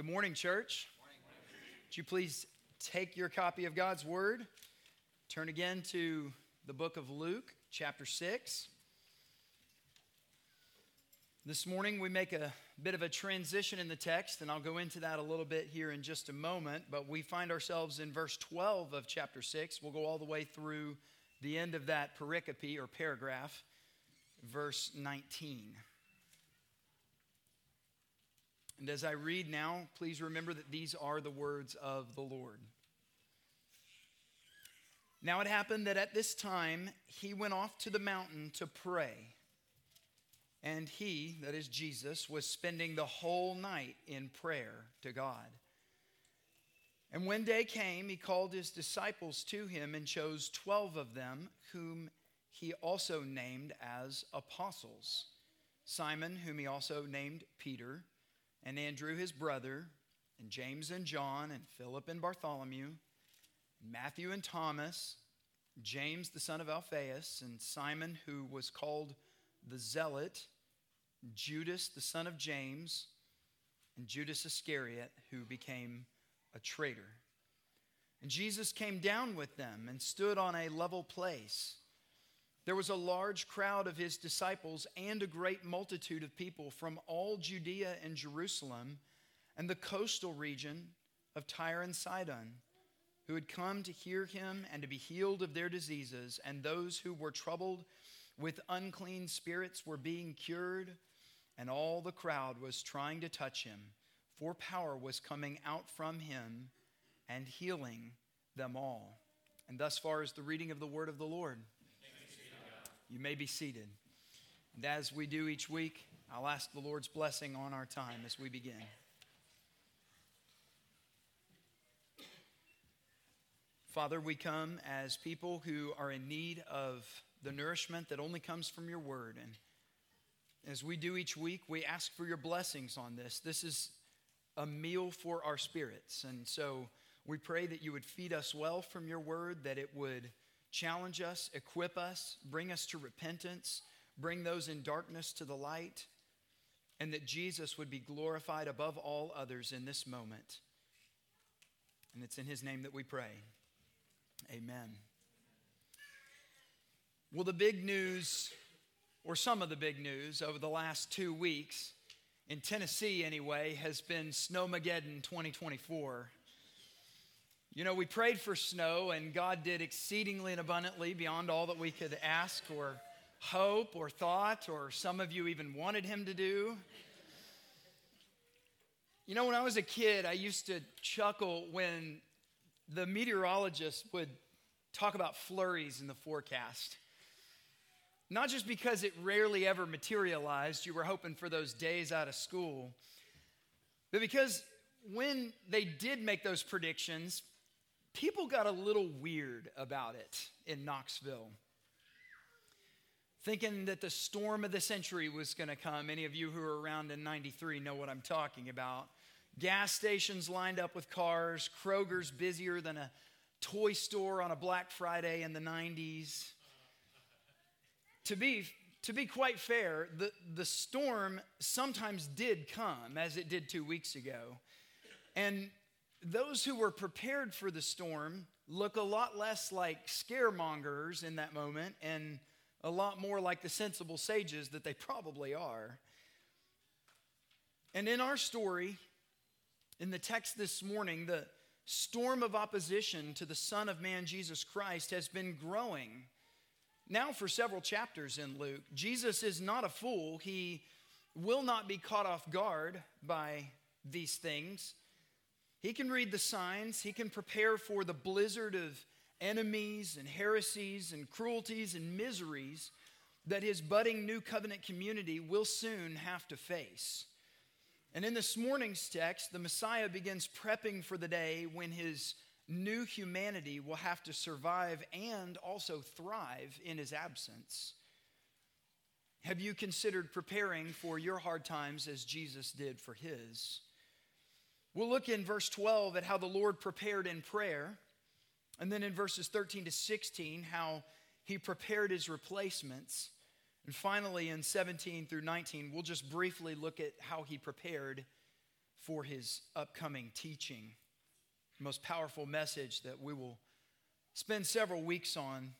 Good morning, church. Would you please take your copy of God's Word, turn again to the book of Luke, chapter 6. This morning we make a bit of a transition in the text, and I'll go into that a little bit here in just a moment. But we find ourselves in verse 12 of chapter 6. We'll go all the way through the end of that pericope or paragraph, verse 19. And as I read now, please remember that these are the words of the Lord. Now it happened that at this time he went off to the mountain to pray. And he, that is Jesus, was spending the whole night in prayer to God. And when day came, he called his disciples to him and chose 12 of them, whom he also named as apostles Simon, whom he also named Peter and Andrew his brother, and James and John, and Philip and Bartholomew, Matthew and Thomas, James the son of Alphaeus, and Simon who was called the Zealot, Judas the son of James, and Judas Iscariot who became a traitor. And Jesus came down with them and stood on a level place there was a large crowd of his disciples and a great multitude of people from all Judea and Jerusalem and the coastal region of Tyre and Sidon who had come to hear him and to be healed of their diseases, and those who were troubled with unclean spirits were being cured, and all the crowd was trying to touch him, for power was coming out from him and healing them all. And thus far is the reading of the word of the Lord. You may be seated. And as we do each week, I'll ask the Lord's blessing on our time as we begin. Father, we come as people who are in need of the nourishment that only comes from your word. And as we do each week, we ask for your blessings on this. This is a meal for our spirits. And so we pray that you would feed us well from your word, that it would challenge us, equip us, bring us to repentance, bring those in darkness to the light, and that Jesus would be glorified above all others in this moment. And it's in his name that we pray. Amen. Well, the big news, or some of the big news over the last two weeks, in Tennessee anyway, has been Snowmageddon 2024. You know, we prayed for snow, and God did exceedingly and abundantly beyond all that we could ask or hope or thought, or some of you even wanted Him to do. You know, when I was a kid, I used to chuckle when the meteorologist would talk about flurries in the forecast. Not just because it rarely ever materialized, you were hoping for those days out of school, but because when they did make those predictions, people got a little weird about it in Knoxville. Thinking that the storm of the century was going to come. Any of you who were around in 93 know what I'm talking about. Gas stations lined up with cars, Kroger's busier than a toy store on a Black Friday in the 90s. To be, to be quite fair, the, the storm sometimes did come, as it did two weeks ago. And those who were prepared for the storm look a lot less like scaremongers in that moment and a lot more like the sensible sages that they probably are. And in our story, in the text this morning, the storm of opposition to the Son of Man, Jesus Christ, has been growing now for several chapters in Luke. Jesus is not a fool. He will not be caught off guard by these things. He can read the signs, he can prepare for the blizzard of enemies and heresies and cruelties and miseries that his budding new covenant community will soon have to face. And in this morning's text, the Messiah begins prepping for the day when his new humanity will have to survive and also thrive in his absence. Have you considered preparing for your hard times as Jesus did for his? We'll look in verse 12 at how the Lord prepared in prayer, and then in verses 13 to 16, how he prepared his replacements. And finally, in 17 through 19, we'll just briefly look at how he prepared for his upcoming teaching. The Most powerful message that we will spend several weeks on,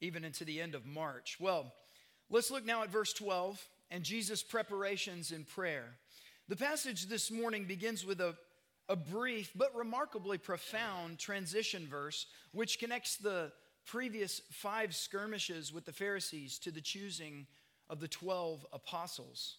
even into the end of March. Well, let's look now at verse 12 and Jesus' preparations in prayer. The passage this morning begins with a, a brief but remarkably profound transition verse, which connects the previous five skirmishes with the Pharisees to the choosing of the 12 apostles.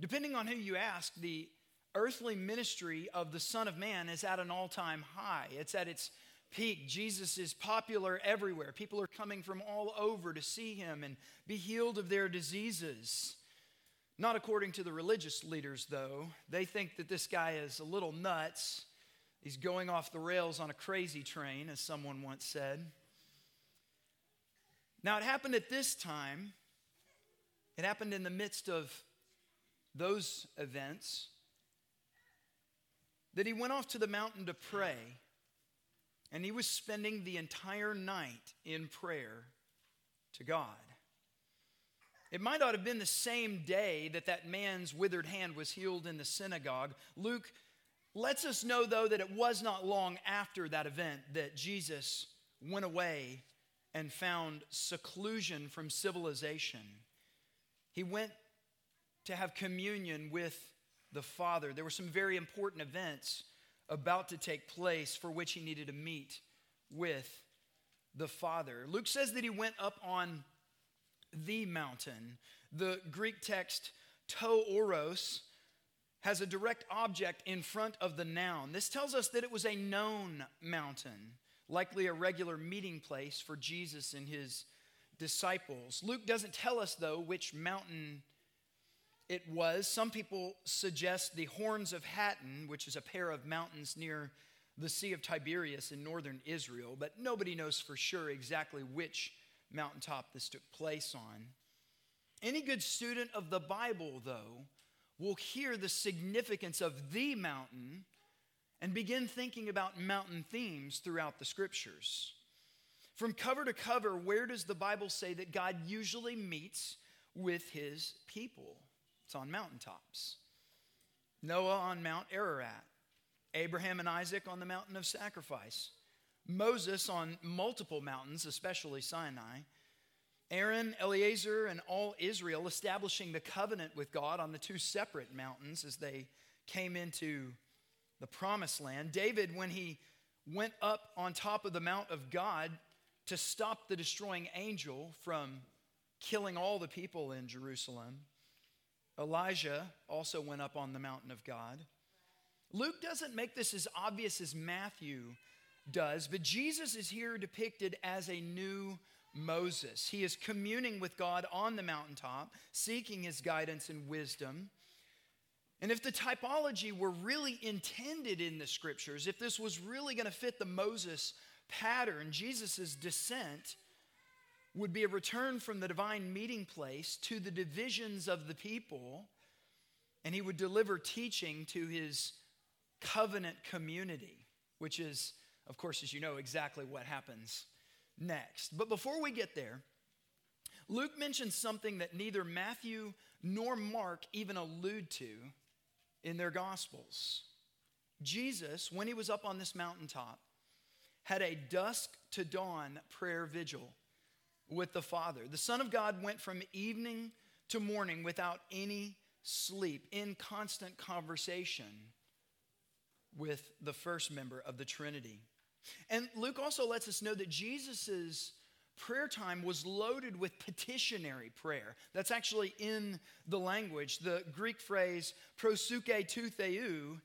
Depending on who you ask, the earthly ministry of the Son of Man is at an all time high. It's at its peak. Jesus is popular everywhere. People are coming from all over to see him and be healed of their diseases. Not according to the religious leaders, though. They think that this guy is a little nuts. He's going off the rails on a crazy train, as someone once said. Now, it happened at this time, it happened in the midst of those events that he went off to the mountain to pray, and he was spending the entire night in prayer to God. It might not have been the same day that that man's withered hand was healed in the synagogue. Luke lets us know, though, that it was not long after that event that Jesus went away and found seclusion from civilization. He went to have communion with the Father. There were some very important events about to take place for which he needed to meet with the Father. Luke says that he went up on the mountain. The Greek text to oros has a direct object in front of the noun. This tells us that it was a known mountain, likely a regular meeting place for Jesus and his disciples. Luke doesn't tell us, though, which mountain it was. Some people suggest the Horns of Hattin, which is a pair of mountains near the Sea of Tiberias in northern Israel, but nobody knows for sure exactly which mountaintop this took place on. Any good student of the Bible, though, will hear the significance of the mountain and begin thinking about mountain themes throughout the scriptures. From cover to cover, where does the Bible say that God usually meets with his people? It's on mountaintops. Noah on Mount Ararat, Abraham and Isaac on the mountain of sacrifice, Moses on multiple mountains, especially Sinai, Aaron, Eleazar, and all Israel establishing the covenant with God on the two separate mountains as they came into the promised land. David, when he went up on top of the mount of God to stop the destroying angel from killing all the people in Jerusalem. Elijah also went up on the mountain of God. Luke doesn't make this as obvious as Matthew does, but Jesus is here depicted as a new Moses. He is communing with God on the mountaintop, seeking his guidance and wisdom. And if the typology were really intended in the scriptures, if this was really going to fit the Moses pattern, Jesus' descent would be a return from the divine meeting place to the divisions of the people, and he would deliver teaching to his covenant community, which is, of course, as you know, exactly what happens next. But before we get there, Luke mentions something that neither Matthew nor Mark even allude to in their Gospels. Jesus, when he was up on this mountaintop, had a dusk to dawn prayer vigil with the Father. The Son of God went from evening to morning without any sleep, in constant conversation with the first member of the Trinity. And Luke also lets us know that Jesus' prayer time was loaded with petitionary prayer. That's actually in the language. The Greek phrase proseuche tou theou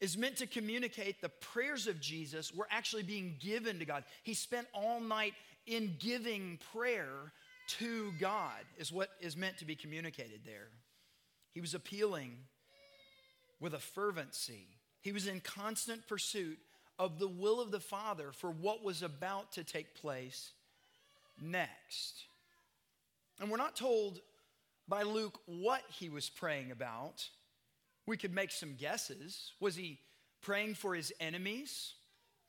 is meant to communicate the prayers of Jesus were actually being given to God. He spent all night in giving prayer to God, is what is meant to be communicated there. He was appealing with a fervency, he was in constant pursuit of the will of the Father for what was about to take place next. And we're not told by Luke what he was praying about. We could make some guesses. Was he praying for his enemies?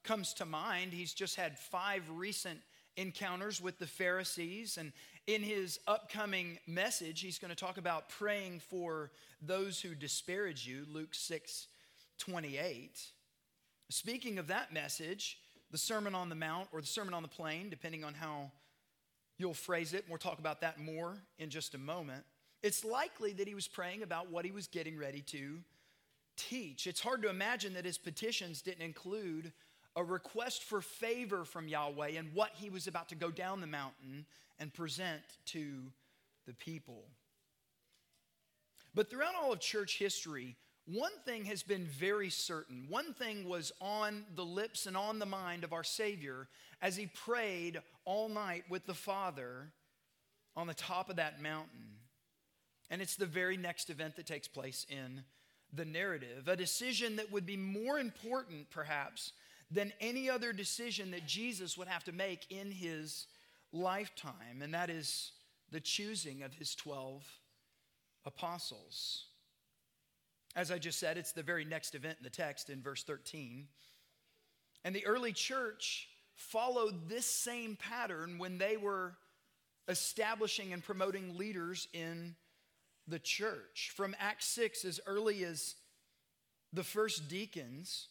Comes to mind, he's just had five recent encounters with the Pharisees. And In his upcoming message, he's going to talk about praying for those who disparage you, Luke 6 28. Speaking of that message, the Sermon on the Mount or the Sermon on the Plain, depending on how you'll phrase it, and we'll talk about that more in just a moment. It's likely that he was praying about what he was getting ready to teach. It's hard to imagine that his petitions didn't include a request for favor from Yahweh and what he was about to go down the mountain and present to the people. But throughout all of church history, one thing has been very certain. One thing was on the lips and on the mind of our Savior as he prayed all night with the Father on the top of that mountain. And it's the very next event that takes place in the narrative, a decision that would be more important, perhaps, than any other decision that Jesus would have to make in his lifetime, and that is the choosing of his 12 apostles. As I just said, it's the very next event in the text in verse 13. And the early church followed this same pattern when they were establishing and promoting leaders in the church. From Acts 6, as early as the first deacons,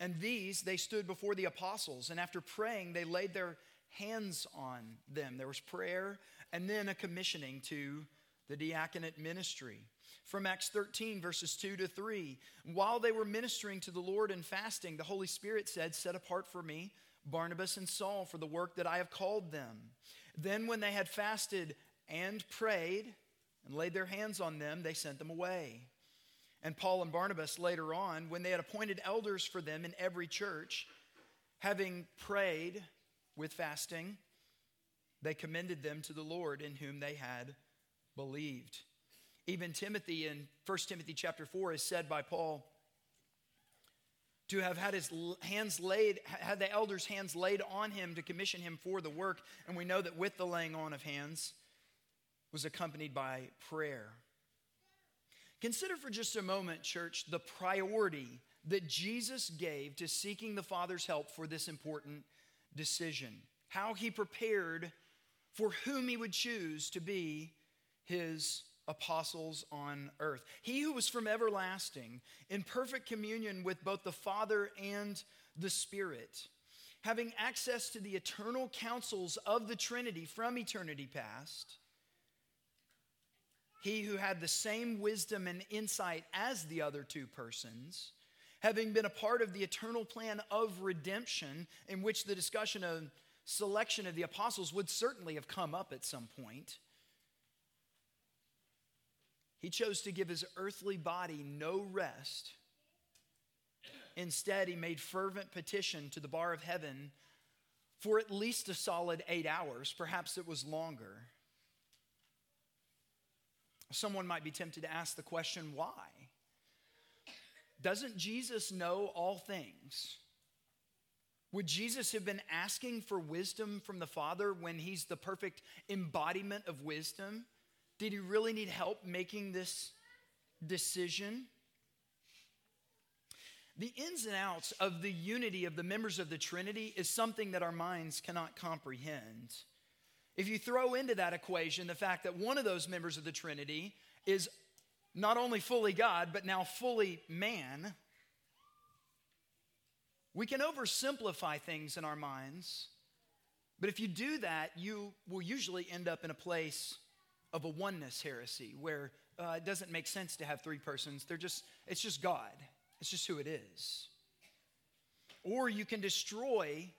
and these, they stood before the apostles, and after praying, they laid their hands on them. There was prayer and then a commissioning to the diaconate ministry. From Acts 13, verses 2 to 3, while they were ministering to the Lord and fasting, the Holy Spirit said, Set apart for me Barnabas and Saul for the work that I have called them. Then, when they had fasted and prayed and laid their hands on them, they sent them away. And Paul and Barnabas later on, when they had appointed elders for them in every church, having prayed with fasting, they commended them to the Lord in whom they had believed. Even Timothy in 1 Timothy chapter 4 is said by Paul to have had his hands laid, had the elders' hands laid on him to commission him for the work. And we know that with the laying on of hands was accompanied by prayer. Consider for just a moment, church, the priority that Jesus gave to seeking the Father's help for this important decision. How he prepared for whom he would choose to be his apostles on earth. He who was from everlasting, in perfect communion with both the Father and the Spirit, having access to the eternal counsels of the Trinity from eternity past he who had the same wisdom and insight as the other two persons, having been a part of the eternal plan of redemption, in which the discussion of selection of the apostles would certainly have come up at some point. He chose to give his earthly body no rest. Instead, he made fervent petition to the bar of heaven for at least a solid eight hours. Perhaps it was longer. Someone might be tempted to ask the question, why? Doesn't Jesus know all things? Would Jesus have been asking for wisdom from the Father when he's the perfect embodiment of wisdom? Did he really need help making this decision? The ins and outs of the unity of the members of the Trinity is something that our minds cannot comprehend. If you throw into that equation the fact that one of those members of the Trinity is not only fully God, but now fully man, we can oversimplify things in our minds. But if you do that, you will usually end up in a place of a oneness heresy where uh, it doesn't make sense to have three persons. They're just, it's just God. It's just who it is. Or you can destroy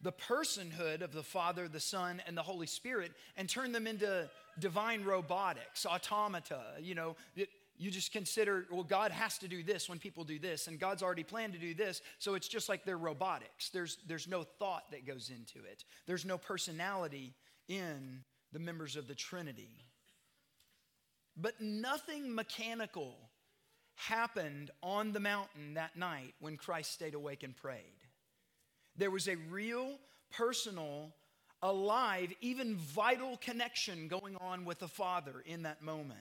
the personhood of the Father, the Son, and the Holy Spirit and turn them into divine robotics, automata. You know, it, you just consider, well, God has to do this when people do this, and God's already planned to do this, so it's just like they're robotics. There's, there's no thought that goes into it, there's no personality in the members of the Trinity. But nothing mechanical happened on the mountain that night when Christ stayed awake and prayed. There was a real, personal, alive, even vital connection going on with the Father in that moment.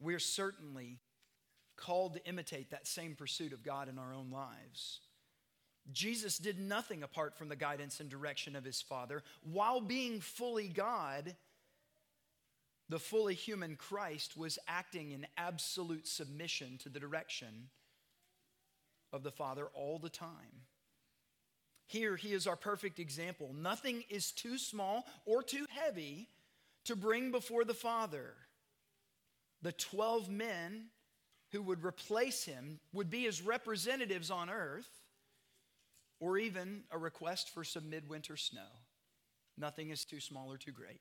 We're certainly called to imitate that same pursuit of God in our own lives. Jesus did nothing apart from the guidance and direction of his Father. While being fully God, the fully human Christ was acting in absolute submission to the direction of the Father all the time. Here, he is our perfect example. Nothing is too small or too heavy to bring before the Father. The 12 men who would replace him would be his representatives on earth or even a request for some midwinter snow. Nothing is too small or too great.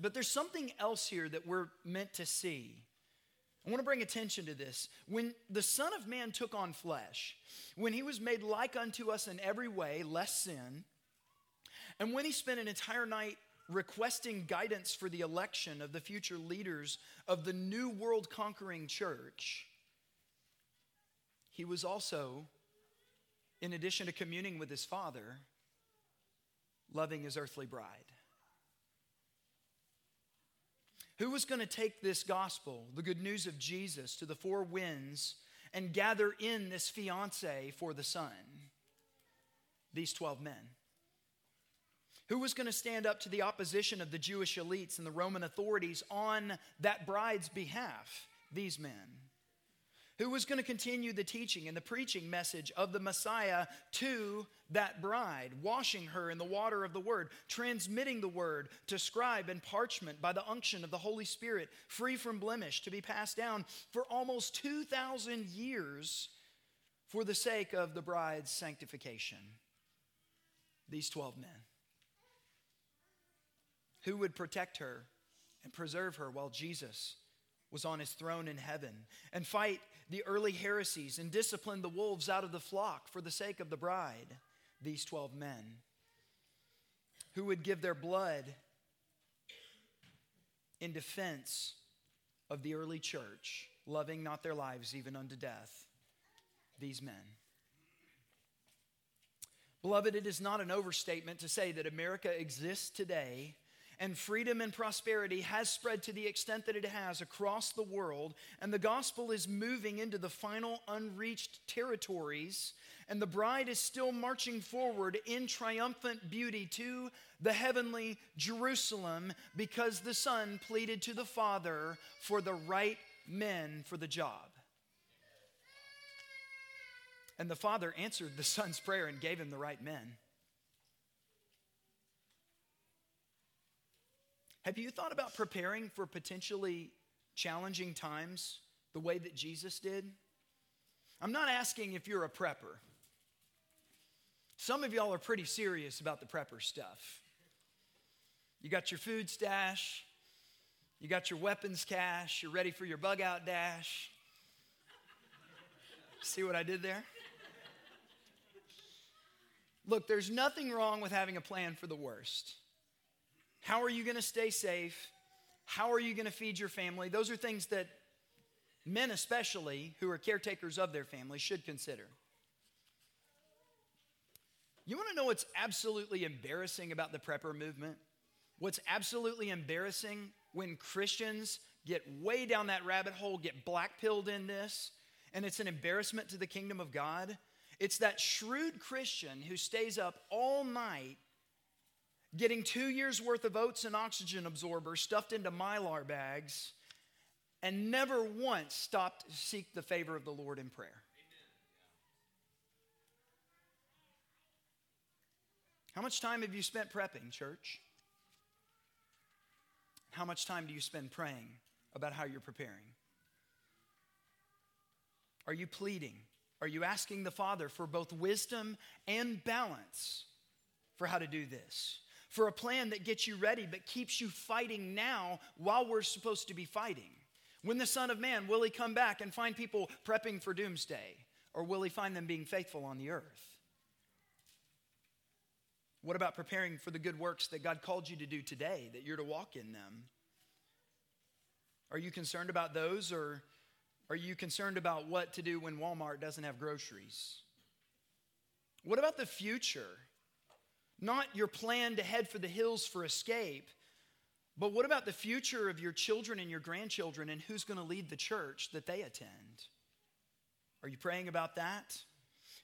But there's something else here that we're meant to see. I want to bring attention to this. When the Son of Man took on flesh, when he was made like unto us in every way, less sin, and when he spent an entire night requesting guidance for the election of the future leaders of the new world conquering church, he was also in addition to communing with his Father, loving his earthly bride. Who was going to take this gospel, the good news of Jesus, to the four winds and gather in this fiance for the Son? These 12 men. Who was going to stand up to the opposition of the Jewish elites and the Roman authorities on that bride's behalf? These men who was going to continue the teaching and the preaching message of the Messiah to that bride, washing her in the water of the word, transmitting the word to scribe and parchment by the unction of the Holy Spirit, free from blemish, to be passed down for almost 2,000 years for the sake of the bride's sanctification. These 12 men. Who would protect her and preserve her while Jesus was on his throne in heaven and fight the early heresies and discipline the wolves out of the flock for the sake of the bride, these 12 men who would give their blood in defense of the early church, loving not their lives even unto death, these men. Beloved, it is not an overstatement to say that America exists today and freedom and prosperity has spread to the extent that it has across the world, and the gospel is moving into the final unreached territories, and the bride is still marching forward in triumphant beauty to the heavenly Jerusalem because the Son pleaded to the Father for the right men for the job. And the Father answered the Son's prayer and gave him the right men. Have you thought about preparing for potentially challenging times the way that Jesus did? I'm not asking if you're a prepper. Some of y'all are pretty serious about the prepper stuff. You got your food stash, you got your weapons cache, you're ready for your bug out dash. See what I did there? Look, there's nothing wrong with having a plan for the worst. How are you going to stay safe? How are you going to feed your family? Those are things that men, especially who are caretakers of their family, should consider. You want to know what's absolutely embarrassing about the prepper movement? What's absolutely embarrassing when Christians get way down that rabbit hole, get black pilled in this, and it's an embarrassment to the kingdom of God? It's that shrewd Christian who stays up all night getting two years worth of oats and oxygen absorbers stuffed into mylar bags, and never once stopped to seek the favor of the Lord in prayer. How much time have you spent prepping, church? How much time do you spend praying about how you're preparing? Are you pleading? Are you asking the Father for both wisdom and balance for how to do this? For a plan that gets you ready but keeps you fighting now while we're supposed to be fighting. When the Son of Man, will he come back and find people prepping for doomsday? Or will he find them being faithful on the earth? What about preparing for the good works that God called you to do today, that you're to walk in them? Are you concerned about those, or are you concerned about what to do when Walmart doesn't have groceries? What about the future? Not your plan to head for the hills for escape, but what about the future of your children and your grandchildren and who's going to lead the church that they attend? Are you praying about that?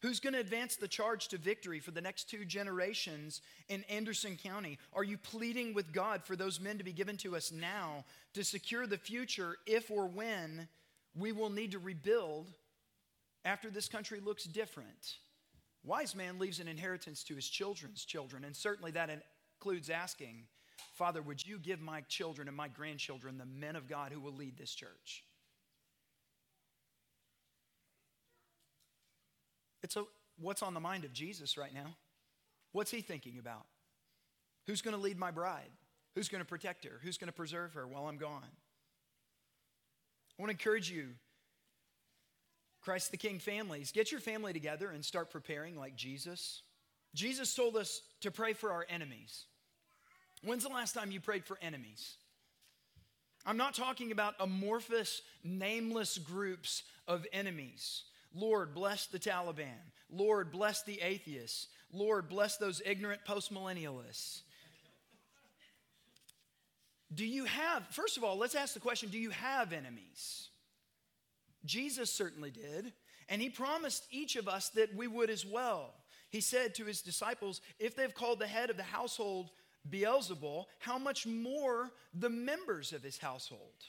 Who's going to advance the charge to victory for the next two generations in Anderson County? Are you pleading with God for those men to be given to us now to secure the future if or when we will need to rebuild after this country looks different? Wise man leaves an inheritance to his children's children, and certainly that includes asking, Father, would you give my children and my grandchildren the men of God who will lead this church? It's a, what's on the mind of Jesus right now? What's he thinking about? Who's going to lead my bride? Who's going to protect her? Who's going to preserve her while I'm gone? I want to encourage you, Christ the King families, get your family together and start preparing like Jesus. Jesus told us to pray for our enemies. When's the last time you prayed for enemies? I'm not talking about amorphous, nameless groups of enemies. Lord, bless the Taliban. Lord, bless the atheists. Lord, bless those ignorant postmillennialists. Do you have, first of all, let's ask the question do you have enemies? Jesus certainly did, and he promised each of us that we would as well. He said to his disciples, If they've called the head of the household Beelzebul, how much more the members of his household?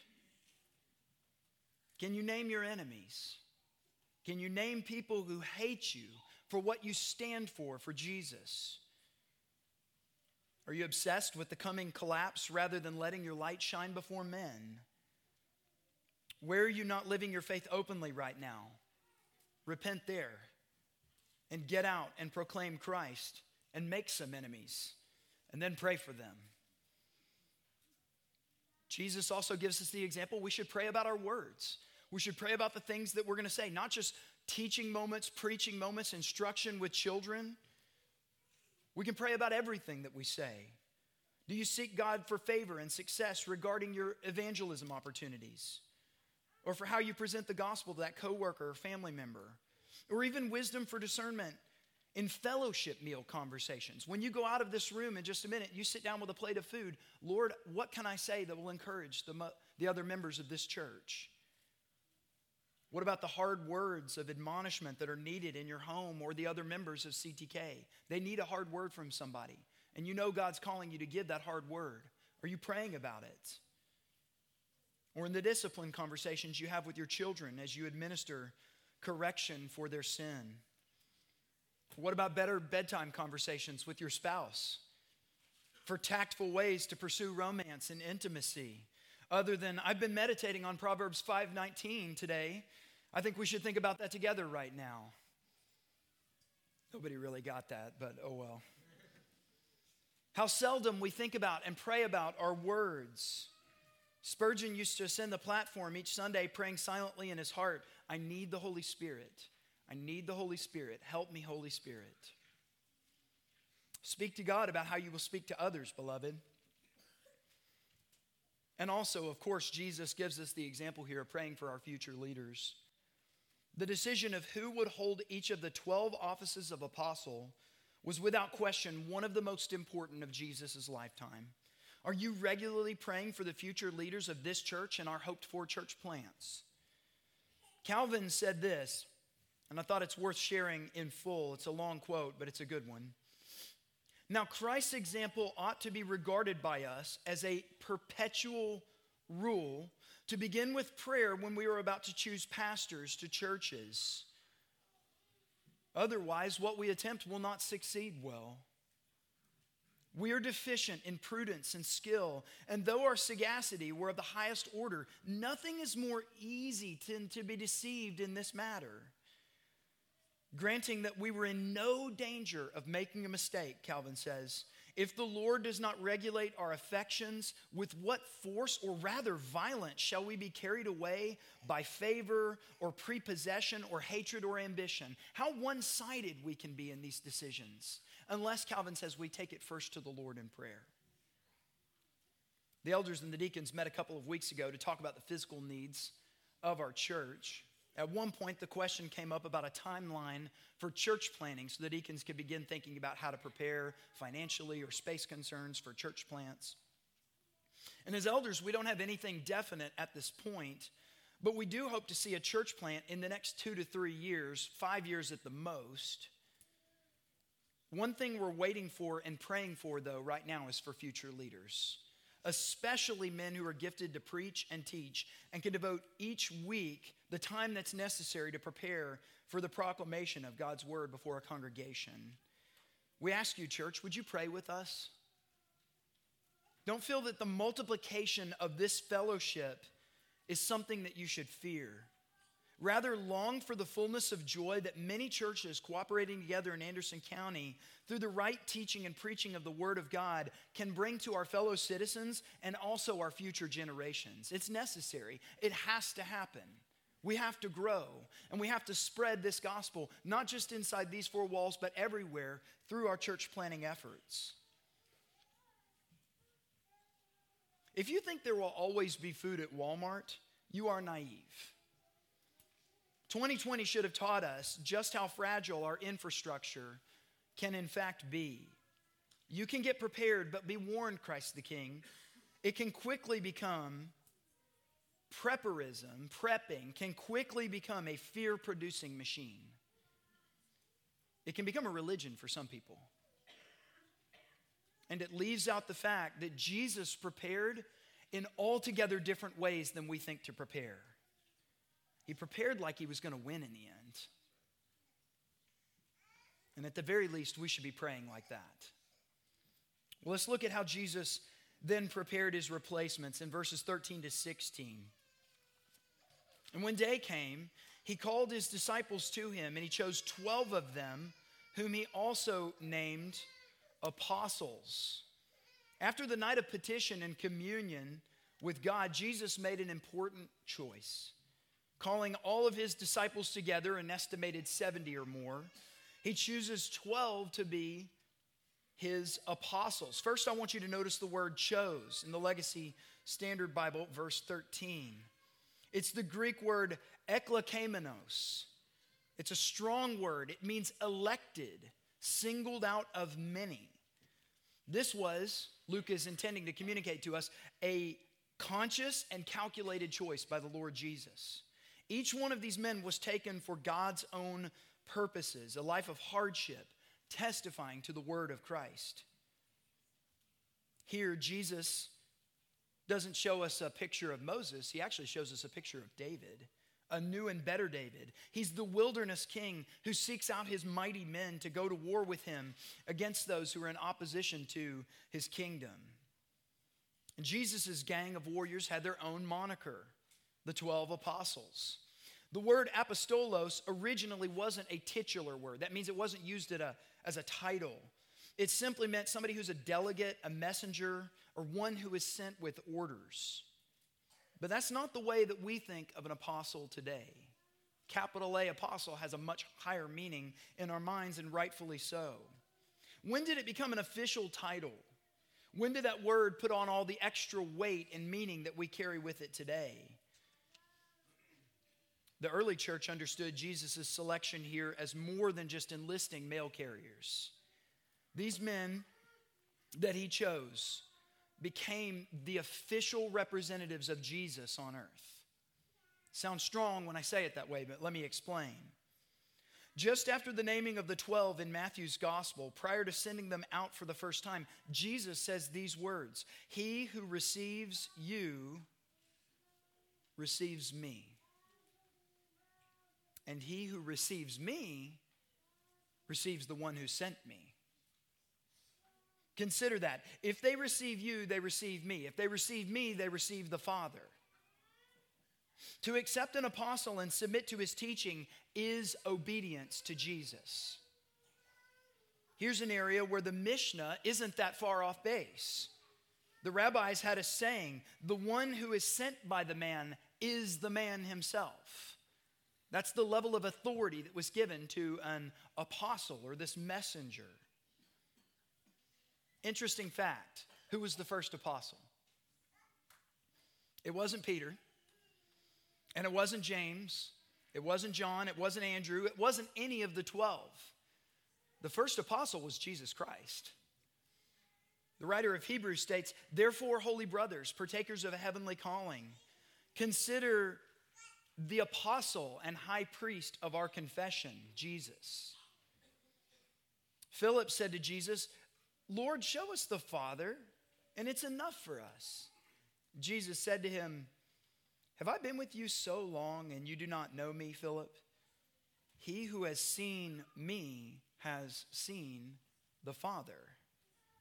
Can you name your enemies? Can you name people who hate you for what you stand for for Jesus? Are you obsessed with the coming collapse rather than letting your light shine before men? Where are you not living your faith openly right now? Repent there and get out and proclaim Christ and make some enemies and then pray for them. Jesus also gives us the example we should pray about our words. We should pray about the things that we're going to say, not just teaching moments, preaching moments, instruction with children. We can pray about everything that we say. Do you seek God for favor and success regarding your evangelism opportunities? Or for how you present the gospel to that coworker or family member? Or even wisdom for discernment in fellowship meal conversations. When you go out of this room in just a minute, you sit down with a plate of food. Lord, what can I say that will encourage the, the other members of this church? What about the hard words of admonishment that are needed in your home or the other members of CTK? They need a hard word from somebody. And you know God's calling you to give that hard word. Are you praying about it? Or in the discipline conversations you have with your children as you administer correction for their sin? What about better bedtime conversations with your spouse? For tactful ways to pursue romance and intimacy other than I've been meditating on Proverbs 5:19 today. I think we should think about that together right now. Nobody really got that, but oh well. How seldom we think about and pray about our words. Spurgeon used to ascend the platform each Sunday praying silently in his heart, I need the Holy Spirit. I need the Holy Spirit. Help me, Holy Spirit. Speak to God about how you will speak to others, beloved. And also, of course, Jesus gives us the example here of praying for our future leaders. The decision of who would hold each of the 12 offices of apostle was without question one of the most important of Jesus' lifetime. Are you regularly praying for the future leaders of this church and our hoped for church plants? Calvin said this, and I thought it's worth sharing in full. It's a long quote, but it's a good one. Now, Christ's example ought to be regarded by us as a perpetual rule to begin with prayer when we are about to choose pastors to churches. Otherwise, what we attempt will not succeed well. We are deficient in prudence and skill, and though our sagacity were of the highest order, nothing is more easy to, to be deceived in this matter granting that we were in no danger of making a mistake, Calvin says. If the Lord does not regulate our affections, with what force or rather violence shall we be carried away by favor or prepossession or hatred or ambition? How one sided we can be in these decisions, unless Calvin says we take it first to the Lord in prayer. The elders and the deacons met a couple of weeks ago to talk about the physical needs of our church. At one point, the question came up about a timeline for church planning so the deacons could begin thinking about how to prepare financially or space concerns for church plants. And as elders, we don't have anything definite at this point, But we do hope to see a church plant in the next two to three years, five years at the most. One thing we're waiting for and praying for, though, right now is for future leaders, especially men who are gifted to preach and teach and can devote each week the time that's necessary to prepare for the proclamation of God's word before a congregation. We ask you, church, would you pray with us? Don't feel that the multiplication of this fellowship is something that you should fear. Rather, long for the fullness of joy that many churches cooperating together in Anderson County through the right teaching and preaching of the Word of God can bring to our fellow citizens and also our future generations. It's necessary, it has to happen. We have to grow and we have to spread this gospel, not just inside these four walls, but everywhere through our church planning efforts. If you think there will always be food at Walmart, you are naive. 2020 should have taught us just how fragile our infrastructure can, in fact, be. You can get prepared, but be warned, Christ the King. It can quickly become prepperism, prepping, can quickly become a fear producing machine. It can become a religion for some people. And it leaves out the fact that Jesus prepared in altogether different ways than we think to prepare. He prepared like he was going to win in the end. And at the very least, we should be praying like that. Well, let's look at how Jesus then prepared his replacements in verses 13 to 16. And when day came, he called his disciples to him, and he chose 12 of them, whom he also named apostles. After the night of petition and communion with God, Jesus made an important choice. Calling all of his disciples together, an estimated 70 or more, he chooses 12 to be his apostles. First, I want you to notice the word chose in the Legacy Standard Bible, verse 13. It's the Greek word eklekemenos. It's a strong word. It means elected, singled out of many. This was, Luke is intending to communicate to us, a conscious and calculated choice by the Lord Jesus. Each one of these men was taken for God's own purposes, a life of hardship, testifying to the word of Christ. Here, Jesus doesn't show us a picture of Moses, he actually shows us a picture of David, a new and better David. He's the wilderness king who seeks out his mighty men to go to war with him against those who are in opposition to his kingdom. And Jesus' gang of warriors had their own moniker, the 12 apostles. The word apostolos originally wasn't a titular word. That means it wasn't used a, as a title. It simply meant somebody who's a delegate, a messenger, or one who is sent with orders. But that's not the way that we think of an apostle today. Capital A apostle has a much higher meaning in our minds, and rightfully so. When did it become an official title? When did that word put on all the extra weight and meaning that we carry with it today? The early church understood Jesus' selection here as more than just enlisting mail carriers. These men that he chose became the official representatives of Jesus on earth. Sounds strong when I say it that way, but let me explain. Just after the naming of the 12 in Matthew's gospel, prior to sending them out for the first time, Jesus says these words He who receives you receives me. And he who receives me receives the one who sent me. Consider that. If they receive you, they receive me. If they receive me, they receive the Father. To accept an apostle and submit to his teaching is obedience to Jesus. Here's an area where the Mishnah isn't that far off base. The rabbis had a saying the one who is sent by the man is the man himself. That's the level of authority that was given to an apostle or this messenger. Interesting fact who was the first apostle? It wasn't Peter, and it wasn't James, it wasn't John, it wasn't Andrew, it wasn't any of the 12. The first apostle was Jesus Christ. The writer of Hebrews states, Therefore, holy brothers, partakers of a heavenly calling, consider the apostle and high priest of our confession, Jesus. Philip said to Jesus, Lord, show us the Father, and it's enough for us. Jesus said to him, Have I been with you so long, and you do not know me, Philip? He who has seen me has seen the Father.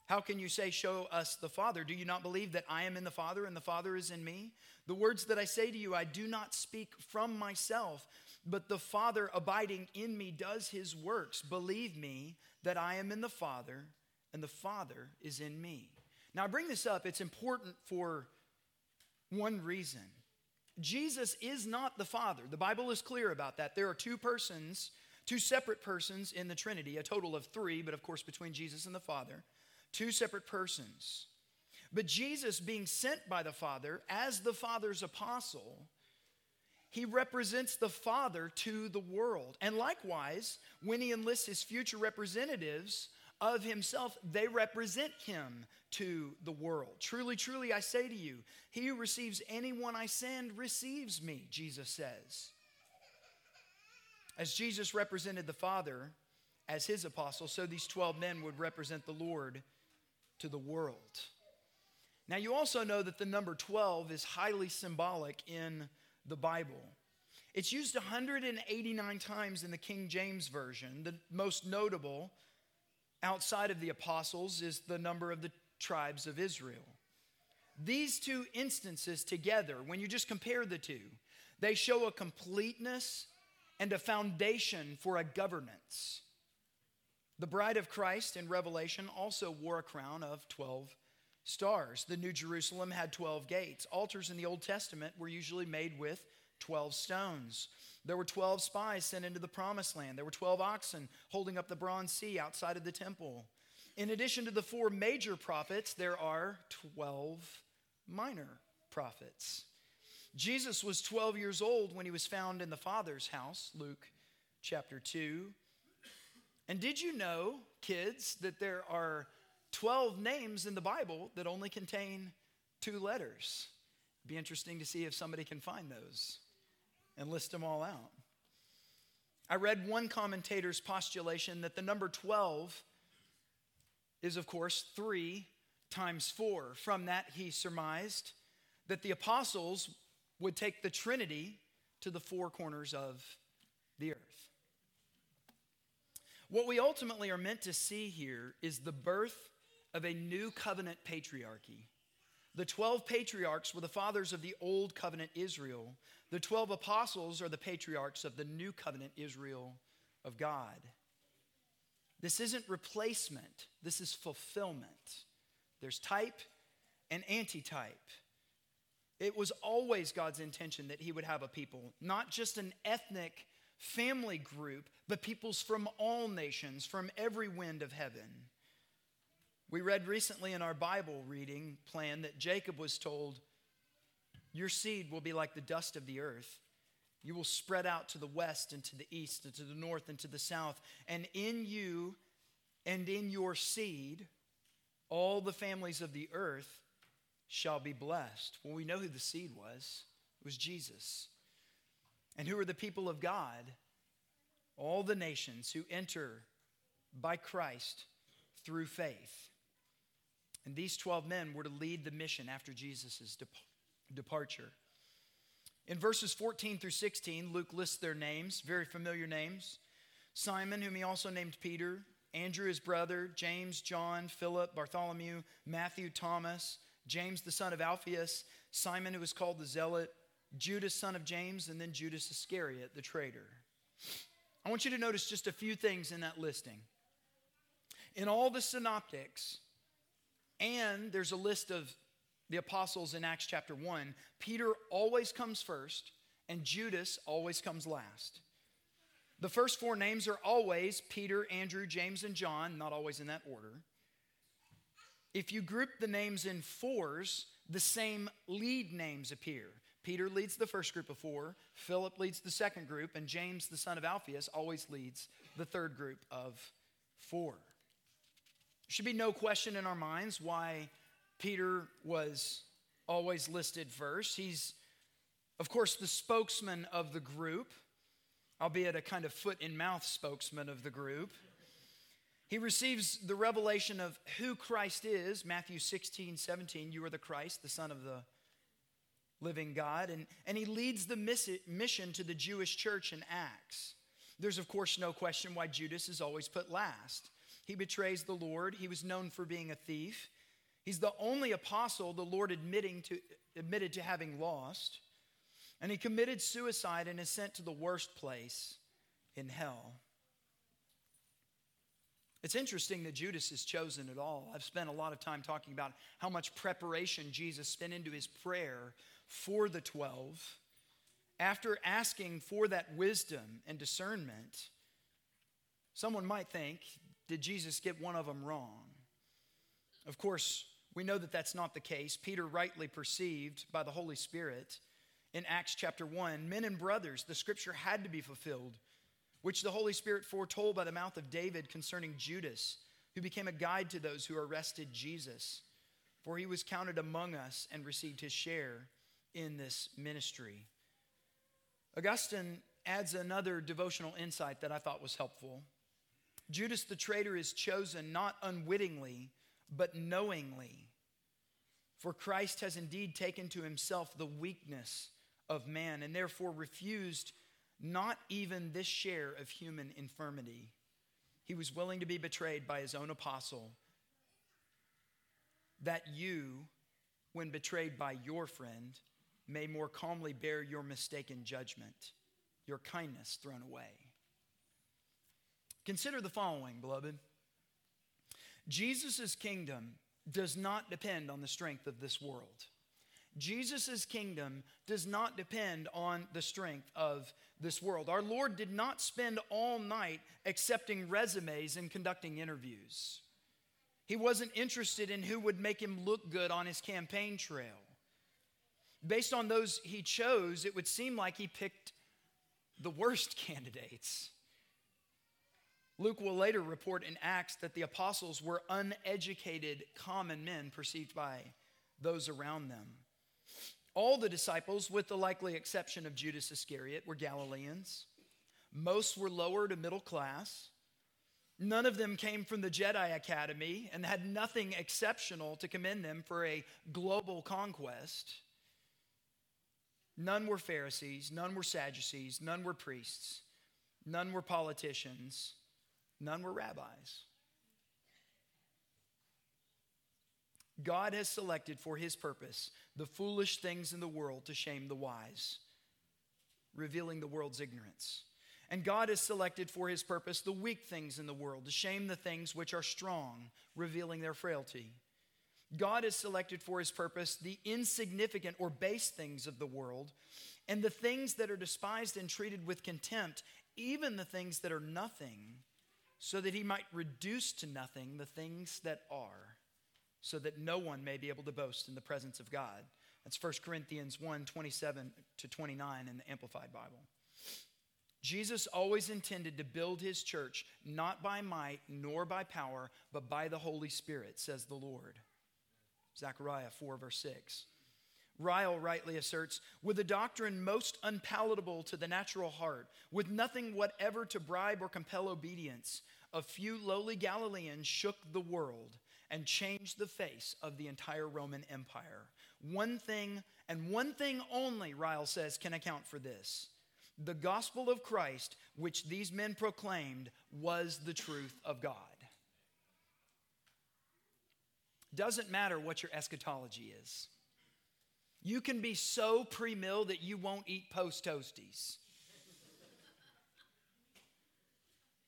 How can you say, Show us the Father? Do you not believe that I am in the Father and the Father is in me? The words that I say to you, I do not speak from myself, but the Father abiding in me does his works. Believe me that I am in the Father and the Father is in me. Now, I bring this up, it's important for one reason. Jesus is not the Father. The Bible is clear about that. There are two persons, two separate persons in the Trinity, a total of three, but of course between Jesus and the Father two separate persons. But Jesus, being sent by the Father as the Father's apostle, he represents the Father to the world. And likewise, when he enlists his future representatives of himself, they represent him to the world. Truly, truly, I say to you, he who receives anyone I send receives me, Jesus says. As Jesus represented the Father as his apostle, so these 12 men would represent the Lord to the world. Now, you also know that the number 12 is highly symbolic in the Bible. It's used 189 times in the King James Version. The most notable outside of the apostles is the number of the tribes of Israel. These two instances together, when you just compare the two, they show a completeness and a foundation for a governance. The bride of Christ in Revelation also wore a crown of 12 stars. The New Jerusalem had 12 gates. Altars in the Old Testament were usually made with 12 stones. There were 12 spies sent into the promised land. There were 12 oxen holding up the bronze sea outside of the temple. In addition to the four major prophets, there are 12 minor prophets. Jesus was 12 years old when he was found in the Father's house, Luke chapter 2. And did you know, kids, that there are 12 names in the Bible that only contain two letters? It'd be interesting to see if somebody can find those and list them all out. I read one commentator's postulation that the number 12 is, of course, 3 times 4. From that, he surmised that the apostles would take the Trinity to the four corners of the earth. What we ultimately are meant to see here is the birth of a new covenant patriarchy. The 12 patriarchs were the fathers of the old covenant Israel. The 12 apostles are the patriarchs of the new covenant Israel of God. This isn't replacement, this is fulfillment. There's type and antitype. It was always God's intention that He would have a people, not just an ethnic family group, but peoples from all nations, from every wind of heaven. We read recently in our Bible reading plan that Jacob was told, Your seed will be like the dust of the earth. You will spread out to the west and to the east and to the north and to the south. And in you and in your seed, all the families of the earth shall be blessed. Well, we know who the seed was. It was Jesus. And who are the people of God? All the nations who enter by Christ through faith. And these 12 men were to lead the mission after Jesus' departure. In verses 14 through 16, Luke lists their names, very familiar names. Simon, whom he also named Peter, Andrew, his brother, James, John, Philip, Bartholomew, Matthew, Thomas, James, the son of Alphaeus, Simon, who was called the Zealot, Judas, son of James, and then Judas Iscariot, the traitor. I want you to notice just a few things in that listing. In all the synoptics, and there's a list of the apostles in Acts chapter 1, Peter always comes first, and Judas always comes last. The first four names are always Peter, Andrew, James, and John, not always in that order. If you group the names in fours, the same lead names appear. Peter leads the first group of four, Philip leads the second group, and James, the son of Alphaeus, always leads the third group of four. There should be no question in our minds why Peter was always listed first. He's Of course, the spokesman of the group, albeit a kind of foot in mouth spokesman of the group, he receives the revelation of who Christ is, Matthew 16, 17. You are the Christ, the Son of the living God. And, and he leads the mission to the Jewish church in Acts. There's, of course, no question why Judas is always put last. He betrays the Lord, he was known for being a thief. He's the only apostle the Lord admitting to, admitted to having lost. And he committed suicide and is sent to the worst place in hell. It's interesting that Judas is chosen at all. I've spent a lot of time talking about how much preparation Jesus spent into his prayer for the 12. After asking for that wisdom and discernment, someone might think, did Jesus get one of them wrong? Of course, we know that that's not the case. Peter rightly perceived by the Holy Spirit in Acts chapter 1 men and brothers, the scripture had to be fulfilled, which the Holy Spirit foretold by the mouth of David concerning Judas, who became a guide to those who arrested Jesus. For he was counted among us and received his share in this ministry. Augustine adds another devotional insight that I thought was helpful. Judas the traitor is chosen not unwittingly, but knowingly for Christ has indeed taken to himself the weakness of man and therefore refused not even this share of human infirmity. He was willing to be betrayed by his own apostle, that you, when betrayed by your friend, may more calmly bear your mistaken judgment, your kindness thrown away. Consider the following, beloved Jesus' kingdom does not depend on the strength of this world. Jesus' kingdom does not depend on the strength of this world. Our Lord did not spend all night accepting resumes and conducting interviews. He wasn't interested in who would make him look good on his campaign trail. Based on those he chose, it would seem like he picked the worst candidates. Luke will later report in Acts that the apostles were uneducated common men perceived by those around them. All the disciples, with the likely exception of Judas Iscariot, were Galileans. Most were lower to middle class. None of them came from the Jedi Academy and had nothing exceptional to commend them for a global conquest. None were Pharisees, none were Sadducees, none were priests, none were politicians, None were rabbis. God has selected for his purpose the foolish things in the world to shame the wise, revealing the world's ignorance. And God has selected for his purpose the weak things in the world to shame the things which are strong, revealing their frailty. God has selected for his purpose the insignificant or base things of the world and the things that are despised and treated with contempt, even the things that are nothing so that he might reduce to nothing the things that are, so that no one may be able to boast in the presence of God. That's 1 Corinthians 1 27 to 29 in the Amplified Bible. Jesus always intended to build his church not by might nor by power, but by the Holy Spirit, says the Lord. Zechariah 4, verse 6. Ryle rightly asserts, with a doctrine most unpalatable to the natural heart, with nothing whatever to bribe or compel obedience, a few lowly Galileans shook the world and changed the face of the entire Roman Empire. One thing, and one thing only, Ryle says, can account for this. The gospel of Christ, which these men proclaimed, was the truth of God. Doesn't matter what your eschatology is. You can be so pre mill that you won't eat post toasties.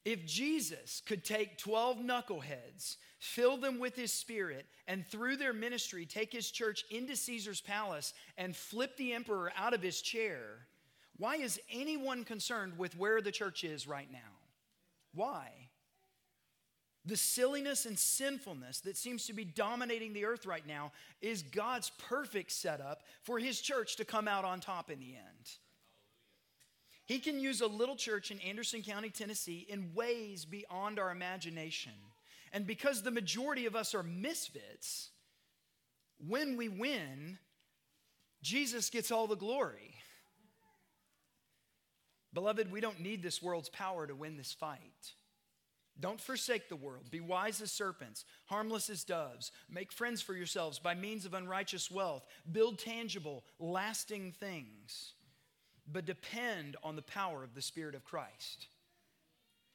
If Jesus could take 12 knuckleheads, fill them with his spirit, and through their ministry take his church into Caesar's palace and flip the emperor out of his chair, why is anyone concerned with where the church is right now? Why? The silliness and sinfulness that seems to be dominating the earth right now is God's perfect setup for his church to come out on top in the end. He can use a little church in Anderson County, Tennessee, in ways beyond our imagination. And because the majority of us are misfits, when we win, Jesus gets all the glory. Beloved, we don't need this world's power to win this fight. Don't forsake the world. Be wise as serpents, harmless as doves. Make friends for yourselves by means of unrighteous wealth. Build tangible, lasting things. But depend on the power of the Spirit of Christ.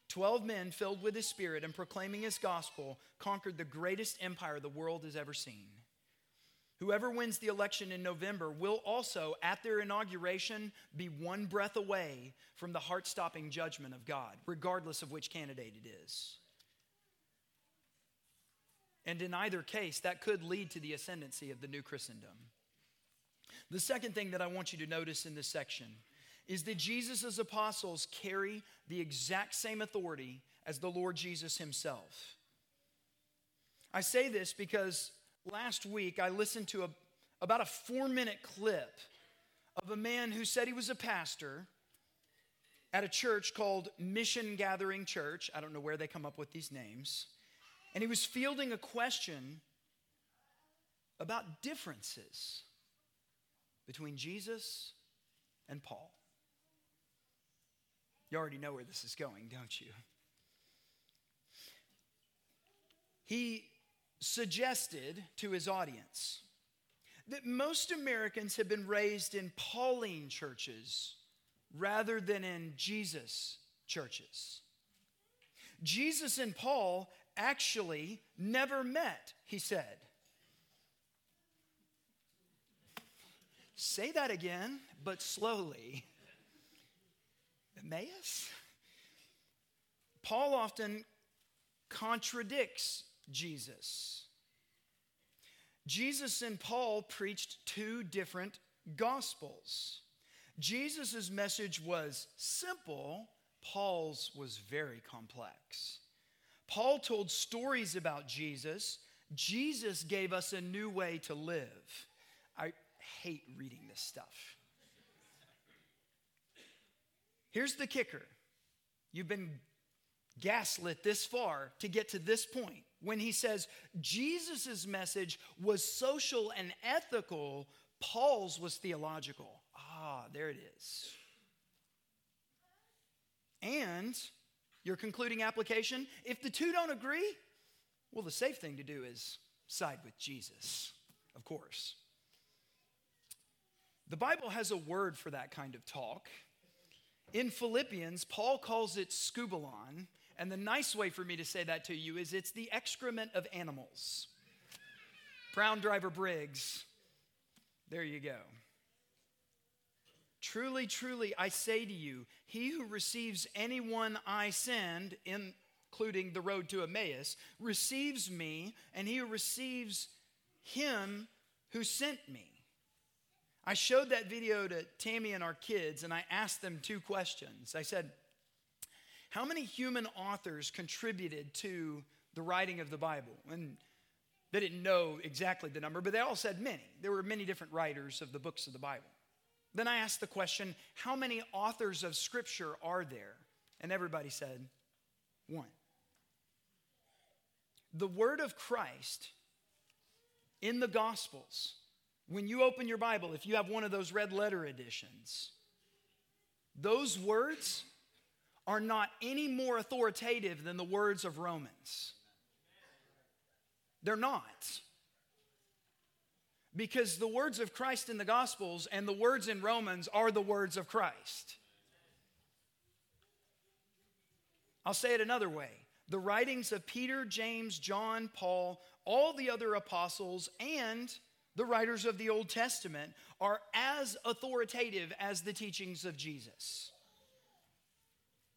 Twelve men filled with His Spirit and proclaiming His gospel conquered the greatest empire the world has ever seen. Whoever wins the election in November will also, at their inauguration, be one breath away from the heart stopping judgment of God, regardless of which candidate it is. And in either case, that could lead to the ascendancy of the new Christendom. The second thing that I want you to notice in this section is that Jesus' apostles carry the exact same authority as the Lord Jesus himself. I say this because last week I listened to a, about a four minute clip of a man who said he was a pastor at a church called Mission Gathering Church. I don't know where they come up with these names. And he was fielding a question about differences between Jesus and Paul. You already know where this is going, don't you? He suggested to his audience that most Americans have been raised in Pauline churches rather than in Jesus churches. Jesus and Paul actually never met, he said. Say that again, but slowly. Emmaus? Paul often contradicts Jesus. Jesus and Paul preached two different gospels. Jesus' message was simple, Paul's was very complex. Paul told stories about Jesus. Jesus gave us a new way to live. I hate reading this stuff. Here's the kicker you've been gaslit this far to get to this point when he says Jesus' message was social and ethical, Paul's was theological. Ah, there it is. And your concluding application if the two don't agree, well, the safe thing to do is side with Jesus, of course. The Bible has a word for that kind of talk. In Philippians, Paul calls it skubalon, and the nice way for me to say that to you is it's the excrement of animals. Brown Driver Briggs. There you go. Truly, truly, I say to you, he who receives anyone I send, including the road to Emmaus, receives me, and he who receives him who sent me. I showed that video to Tammy and our kids, and I asked them two questions. I said, how many human authors contributed to the writing of the Bible? And they didn't know exactly the number, but they all said many. There were many different writers of the books of the Bible. Then I asked the question, how many authors of Scripture are there? And everybody said, one. The word of Christ in the Gospels, when you open your Bible, if you have one of those red letter editions, those words are not any more authoritative than the words of Romans. They're not. Because the words of Christ in the Gospels and the words in Romans are the words of Christ. I'll say it another way. The writings of Peter, James, John, Paul, all the other apostles, and the writers of the Old Testament are as authoritative as the teachings of Jesus.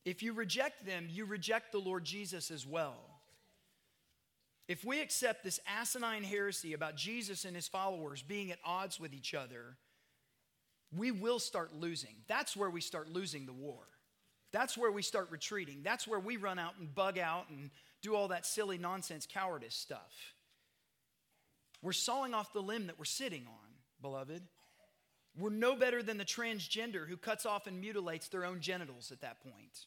If you reject them, you reject the Lord Jesus as well. If we accept this asinine heresy about Jesus and his followers being at odds with each other, we will start losing. That's where we start losing the war. That's where we start retreating. That's where we run out and bug out and do all that silly nonsense cowardice stuff. We're sawing off the limb that we're sitting on, beloved. We're no better than the transgender who cuts off and mutilates their own genitals at that point.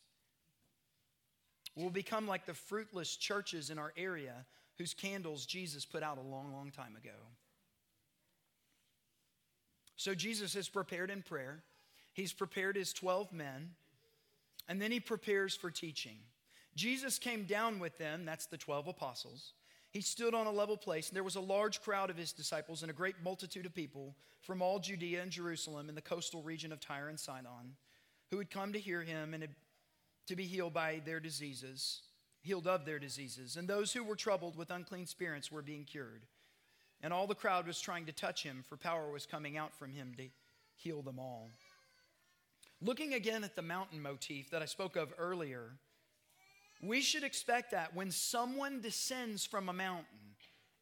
We'll become like the fruitless churches in our area whose candles Jesus put out a long, long time ago. So Jesus is prepared in prayer. He's prepared his 12 men. and then he prepares for teaching. Jesus came down with them, that's the 12 apostles. He stood on a level place, and there was a large crowd of his disciples and a great multitude of people from all Judea and Jerusalem and the coastal region of Tyre and Sidon who had come to hear him and to be healed by their diseases, healed of their diseases. And those who were troubled with unclean spirits were being cured. And all the crowd was trying to touch him, for power was coming out from him to heal them all. Looking again at the mountain motif that I spoke of earlier, we should expect that when someone descends from a mountain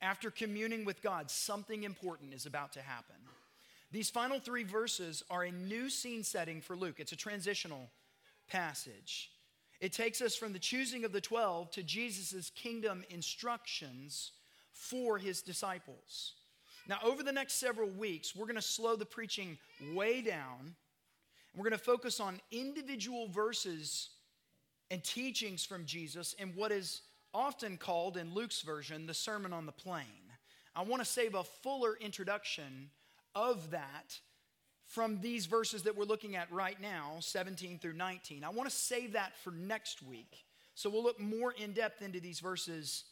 after communing with God, something important is about to happen. These final three verses are a new scene setting for Luke. It's a transitional passage. It takes us from the choosing of the 12 to Jesus' kingdom instructions for his disciples. Now, over the next several weeks, we're going to slow the preaching way down. And We're going to focus on individual verses and teachings from Jesus in what is often called, in Luke's version, the Sermon on the Plain. I want to save a fuller introduction of that from these verses that we're looking at right now, 17 through 19. I want to save that for next week. So we'll look more in depth into these verses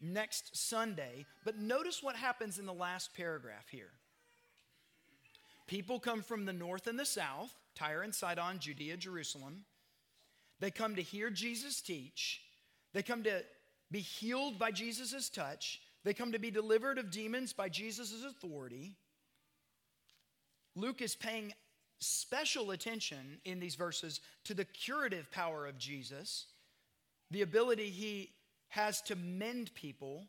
next Sunday. But notice what happens in the last paragraph here. People come from the north and the south, Tyre and Sidon, Judea, Jerusalem. They come to hear Jesus teach. They come to be healed by Jesus' touch. They come to be delivered of demons by Jesus' authority. Luke is paying special attention in these verses to the curative power of Jesus, the ability he has to mend people.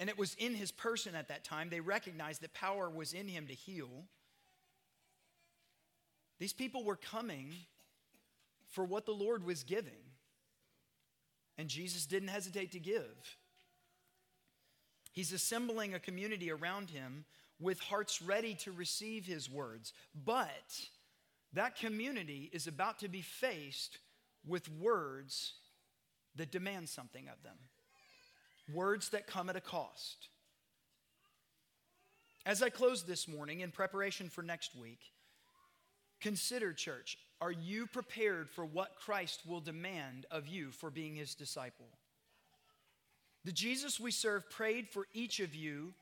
And it was in his person at that time. They recognized that power was in him to heal. These people were coming for what the Lord was giving. And Jesus didn't hesitate to give. He's assembling a community around him with hearts ready to receive his words. But that community is about to be faced with words that demand something of them, words that come at a cost. As I close this morning in preparation for next week, consider, church, are you prepared for what Christ will demand of you for being his disciple? The Jesus we serve prayed for each of you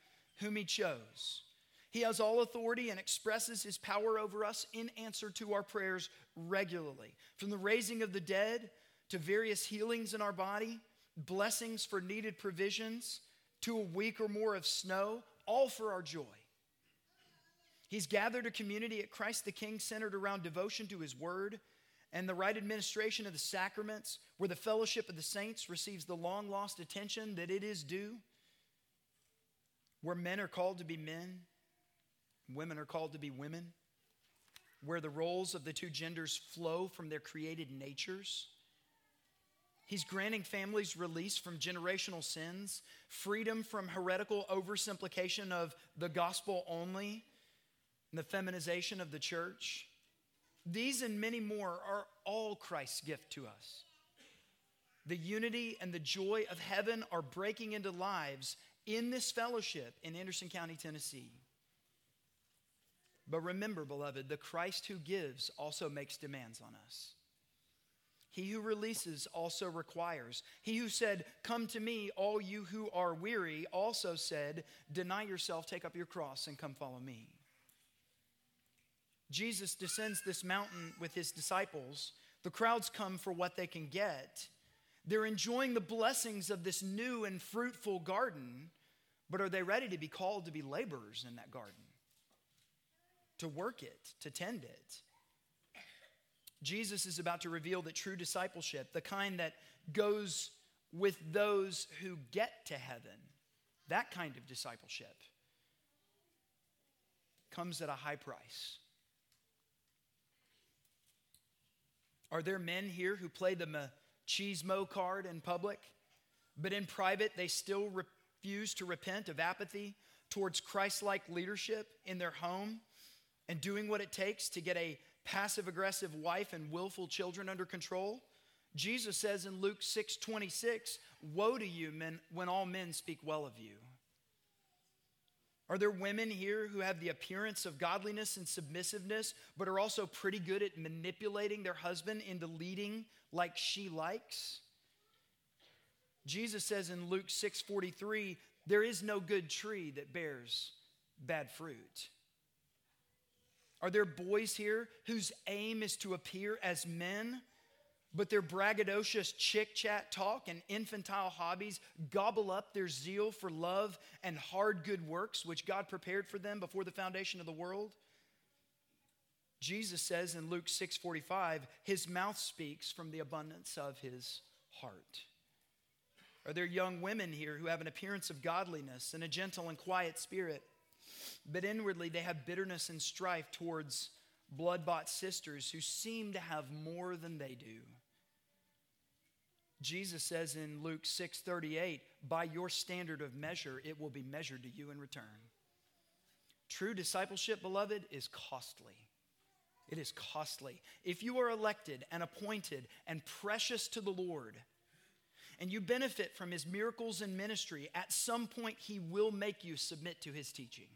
whom he chose. He has all authority and expresses his power over us in answer to our prayers regularly. From the raising of the dead to various healings in our body, blessings for needed provisions, to a week or more of snow, all for our joy. He's gathered a community at Christ the King centered around devotion to his word and the right administration of the sacraments, where the fellowship of the saints receives the long lost attention that it is due, where men are called to be men, women are called to be women, where the roles of the two genders flow from their created natures. He's granting families release from generational sins, freedom from heretical oversimplification of the gospel only, and the feminization of the church. These and many more are all Christ's gift to us. The unity and the joy of heaven are breaking into lives in this fellowship in Anderson County, Tennessee. But remember, beloved, the Christ who gives also makes demands on us. He who releases also requires. He who said, Come to me, all you who are weary, also said, Deny yourself, take up your cross, and come follow me. Jesus descends this mountain with his disciples. The crowds come for what they can get. They're enjoying the blessings of this new and fruitful garden, but are they ready to be called to be laborers in that garden? To work it, to tend it? Jesus is about to reveal that true discipleship, the kind that goes with those who get to heaven, that kind of discipleship, comes at a high price. Are there men here who play the machismo card in public, but in private they still refuse to repent of apathy towards Christ like leadership in their home and doing what it takes to get a passive aggressive wife and willful children under control? Jesus says in Luke 6 26, Woe to you men when all men speak well of you. Are there women here who have the appearance of godliness and submissiveness, but are also pretty good at manipulating their husband into leading like she likes? Jesus says in Luke 6:43, there is no good tree that bears bad fruit. Are there boys here whose aim is to appear as men, but their braggadocious chick chat talk and infantile hobbies gobble up their zeal for love and hard good works which God prepared for them before the foundation of the world? Jesus says in Luke 6:45, his mouth speaks from the abundance of his heart. Are there young women here who have an appearance of godliness and a gentle and quiet spirit, but inwardly they have bitterness and strife towards blood bought sisters who seem to have more than they do? Jesus says in Luke 6:38, "By your standard of measure it will be measured to you in return." True discipleship, beloved, is costly. It is costly. If you are elected and appointed and precious to the Lord, and you benefit from his miracles and ministry, at some point he will make you submit to his teaching.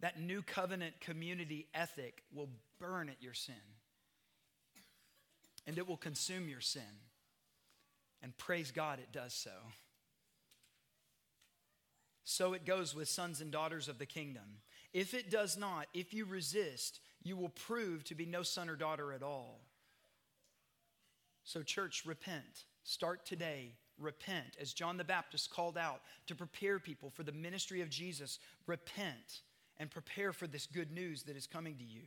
That new covenant community ethic will burn at your sin, and it will consume your sin. And praise God, it does so. So it goes with sons and daughters of the kingdom. If it does not, if you resist, you will prove to be no son or daughter at all. So, church, repent. Start today. Repent. As John the Baptist called out to prepare people for the ministry of Jesus, repent and prepare for this good news that is coming to you.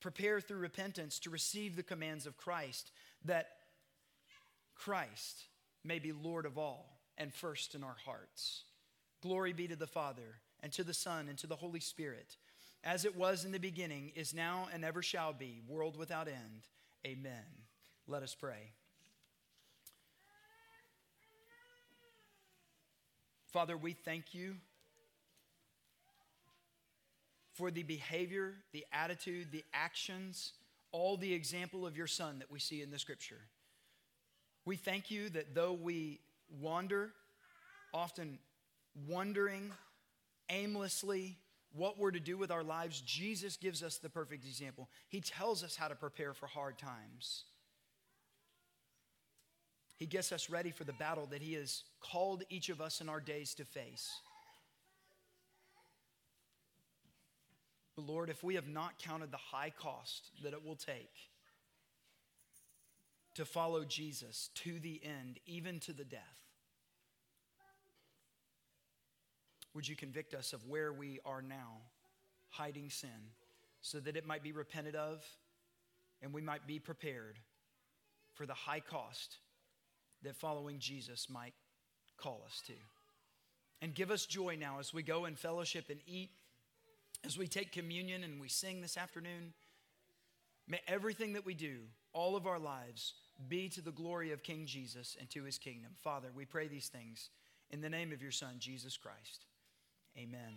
Prepare through repentance to receive the commands of Christ, that Christ may be Lord of all and first in our hearts. Glory be to the Father, and to the Son, and to the Holy Spirit, as it was in the beginning, is now, and ever shall be, world without end. Amen. Let us pray. Father, we thank you for the behavior, the attitude, the actions, all the example of your Son that we see in the scripture. We thank you that though we wander, often wondering aimlessly what we're to do with our lives, Jesus gives us the perfect example. He tells us how to prepare for hard times. He gets us ready for the battle that He has called each of us in our days to face. But Lord, if we have not counted the high cost that it will take to follow Jesus to the end, even to the death, would you convict us of where we are now hiding sin so that it might be repented of and we might be prepared for the high cost that following Jesus might call us to. And give us joy now as we go in fellowship and eat, as we take communion and we sing this afternoon. May everything that we do, all of our lives, be to the glory of King Jesus and to his kingdom. Father, we pray these things in the name of your Son, Jesus Christ. Amen.